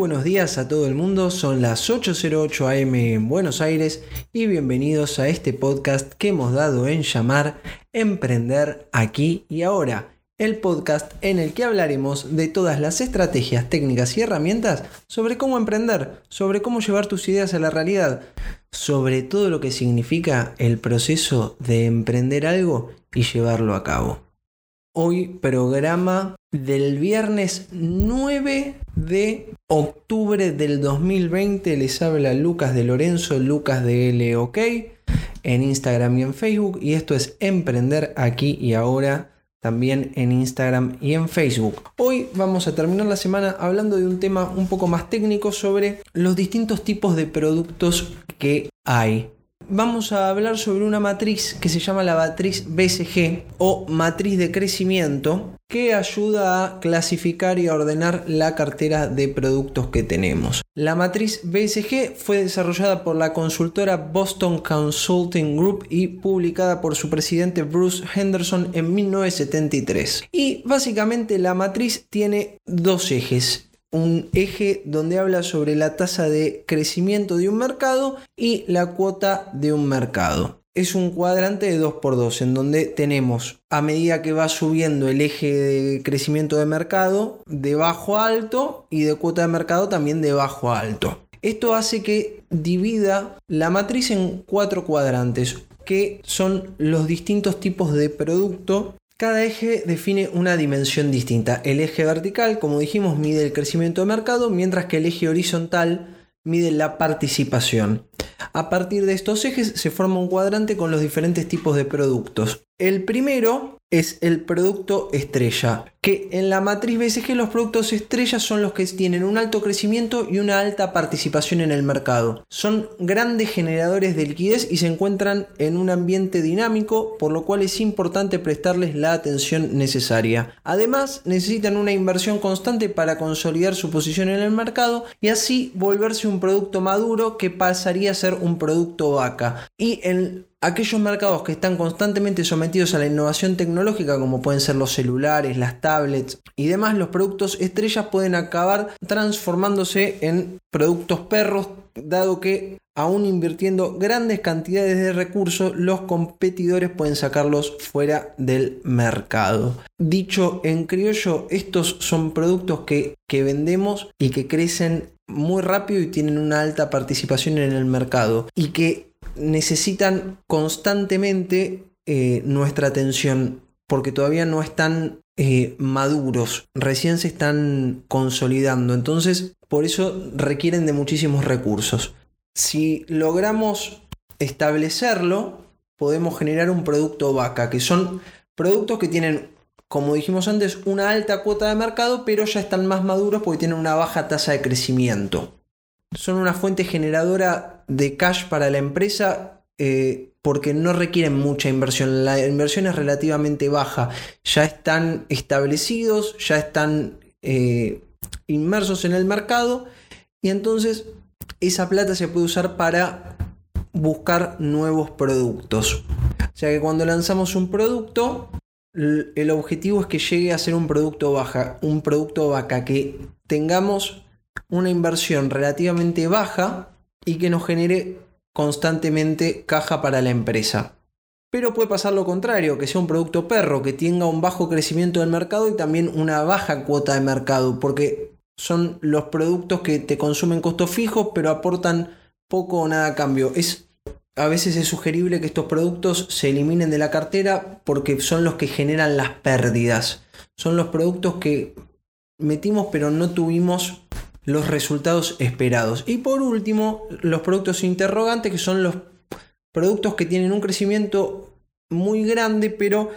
buenos días a todo el mundo, son las 8.08 am en Buenos Aires y bienvenidos a este podcast que hemos dado en llamar Emprender aquí y ahora, el podcast en el que hablaremos de todas las estrategias, técnicas y herramientas sobre cómo emprender, sobre cómo llevar tus ideas a la realidad, sobre todo lo que significa el proceso de emprender algo y llevarlo a cabo. Hoy programa del viernes 9 de octubre del 2020 les habla Lucas de Lorenzo, Lucas de LOK en Instagram y en Facebook. Y esto es Emprender aquí y ahora también en Instagram y en Facebook. Hoy vamos a terminar la semana hablando de un tema un poco más técnico sobre los distintos tipos de productos que hay vamos a hablar sobre una matriz que se llama la matriz BCG o matriz de crecimiento que ayuda a clasificar y a ordenar la cartera de productos que tenemos. La matriz BCG fue desarrollada por la consultora Boston Consulting Group y publicada por su presidente Bruce Henderson en 1973. Y básicamente la matriz tiene dos ejes un eje donde habla sobre la tasa de crecimiento de un mercado y la cuota de un mercado. Es un cuadrante de 2x2 en donde tenemos a medida que va subiendo el eje de crecimiento de mercado de bajo a alto y de cuota de mercado también de bajo a alto. Esto hace que divida la matriz en cuatro cuadrantes que son los distintos tipos de producto cada eje define una dimensión distinta. El eje vertical, como dijimos, mide el crecimiento de mercado, mientras que el eje horizontal mide la participación. A partir de estos ejes se forma un cuadrante con los diferentes tipos de productos. El primero es el producto estrella, que en la matriz BCG los productos estrella son los que tienen un alto crecimiento y una alta participación en el mercado. Son grandes generadores de liquidez y se encuentran en un ambiente dinámico, por lo cual es importante prestarles la atención necesaria. Además, necesitan una inversión constante para consolidar su posición en el mercado y así volverse un producto maduro que pasaría a ser un producto vaca. Y en aquellos mercados que están constantemente sometidos a la innovación tecnológica, como pueden ser los celulares, las tablets y demás, los productos estrellas pueden acabar transformándose en productos perros, dado que aún invirtiendo grandes cantidades de recursos, los competidores pueden sacarlos fuera del mercado. Dicho en criollo, estos son productos que, que vendemos y que crecen muy rápido y tienen una alta participación en el mercado y que necesitan constantemente eh, nuestra atención porque todavía no están eh, maduros, recién se están consolidando, entonces por eso requieren de muchísimos recursos. Si logramos establecerlo, podemos generar un producto vaca, que son productos que tienen, como dijimos antes, una alta cuota de mercado, pero ya están más maduros porque tienen una baja tasa de crecimiento son una fuente generadora de cash para la empresa eh, porque no requieren mucha inversión. La inversión es relativamente baja. Ya están establecidos, ya están eh, inmersos en el mercado y entonces esa plata se puede usar para buscar nuevos productos. O sea que cuando lanzamos un producto, el objetivo es que llegue a ser un producto baja, un producto vaca, que tengamos una inversión relativamente baja y que nos genere constantemente caja para la empresa. Pero puede pasar lo contrario, que sea un producto perro, que tenga un bajo crecimiento del mercado y también una baja cuota de mercado, porque son los productos que te consumen costos fijos pero aportan poco o nada a cambio. Es, a veces es sugerible que estos productos se eliminen de la cartera porque son los que generan las pérdidas. Son los productos que metimos pero no tuvimos los resultados esperados. Y por último, los productos interrogantes, que son los productos que tienen un crecimiento muy grande, pero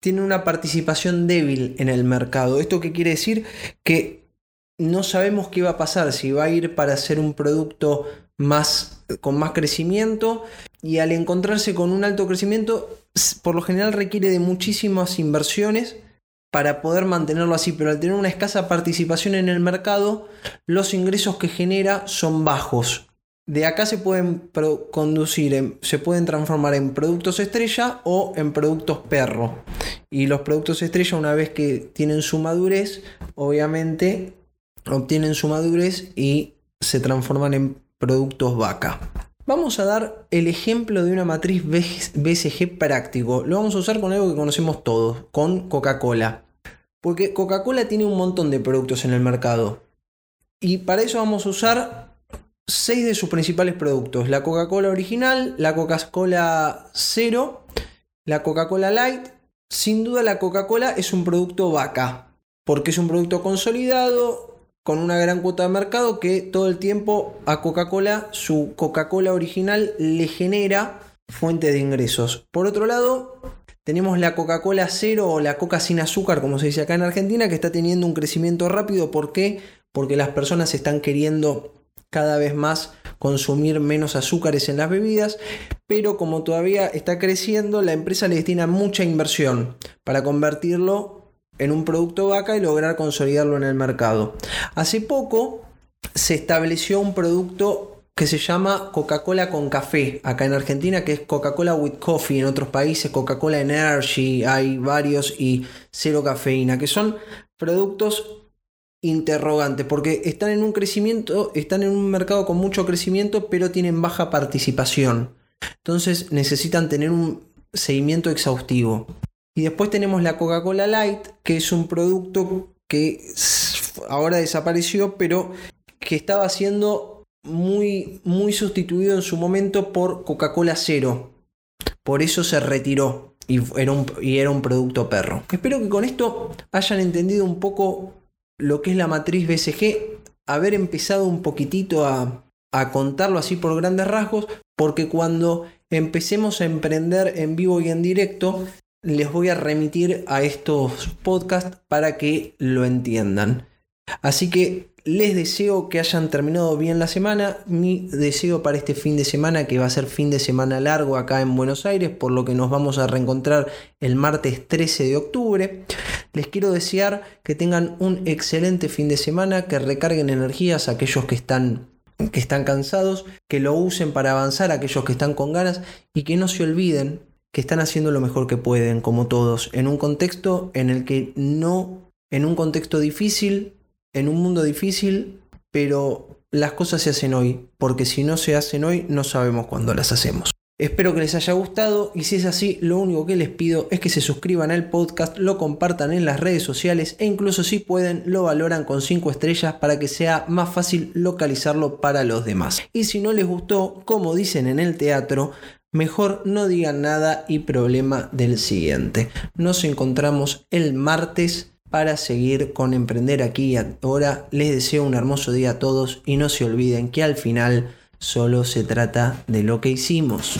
tienen una participación débil en el mercado. ¿Esto qué quiere decir? Que no sabemos qué va a pasar, si va a ir para ser un producto más con más crecimiento y al encontrarse con un alto crecimiento por lo general requiere de muchísimas inversiones para poder mantenerlo así, pero al tener una escasa participación en el mercado, los ingresos que genera son bajos. De acá se pueden conducir, se pueden transformar en productos estrella o en productos perro. Y los productos estrella, una vez que tienen su madurez, obviamente obtienen su madurez y se transforman en productos vaca. Vamos a dar el ejemplo de una matriz BCG práctico. Lo vamos a usar con algo que conocemos todos, con Coca-Cola. Porque Coca-Cola tiene un montón de productos en el mercado. Y para eso vamos a usar seis de sus principales productos. La Coca-Cola original, la Coca-Cola Cero, la Coca-Cola Light. Sin duda la Coca-Cola es un producto vaca. Porque es un producto consolidado, con una gran cuota de mercado que todo el tiempo a Coca-Cola, su Coca-Cola original, le genera fuente de ingresos. Por otro lado, tenemos la Coca-Cola cero o la Coca sin azúcar, como se dice acá en Argentina, que está teniendo un crecimiento rápido. ¿Por qué? Porque las personas están queriendo cada vez más consumir menos azúcares en las bebidas, pero como todavía está creciendo, la empresa le destina mucha inversión para convertirlo en un producto vaca y lograr consolidarlo en el mercado. Hace poco se estableció un producto que se llama Coca-Cola con café, acá en Argentina, que es Coca-Cola with Coffee, en otros países Coca-Cola Energy, hay varios y cero cafeína, que son productos interrogantes, porque están en un crecimiento, están en un mercado con mucho crecimiento, pero tienen baja participación. Entonces necesitan tener un seguimiento exhaustivo. Y después tenemos la Coca-Cola Light, que es un producto que ahora desapareció, pero que estaba siendo muy, muy sustituido en su momento por Coca-Cola Cero. Por eso se retiró y era, un, y era un producto perro. Espero que con esto hayan entendido un poco lo que es la matriz BCG, haber empezado un poquitito a, a contarlo así por grandes rasgos, porque cuando empecemos a emprender en vivo y en directo, les voy a remitir a estos podcasts para que lo entiendan. Así que les deseo que hayan terminado bien la semana. Mi deseo para este fin de semana, que va a ser fin de semana largo acá en Buenos Aires, por lo que nos vamos a reencontrar el martes 13 de octubre. Les quiero desear que tengan un excelente fin de semana, que recarguen energías a aquellos que están que están cansados, que lo usen para avanzar, aquellos que están con ganas y que no se olviden que están haciendo lo mejor que pueden, como todos, en un contexto en el que no, en un contexto difícil, en un mundo difícil, pero las cosas se hacen hoy, porque si no se hacen hoy, no sabemos cuándo las hacemos. Espero que les haya gustado y si es así, lo único que les pido es que se suscriban al podcast, lo compartan en las redes sociales e incluso si pueden lo valoran con 5 estrellas para que sea más fácil localizarlo para los demás. Y si no les gustó, como dicen en el teatro, Mejor no digan nada y problema del siguiente. Nos encontramos el martes para seguir con Emprender aquí y ahora. Les deseo un hermoso día a todos y no se olviden que al final solo se trata de lo que hicimos.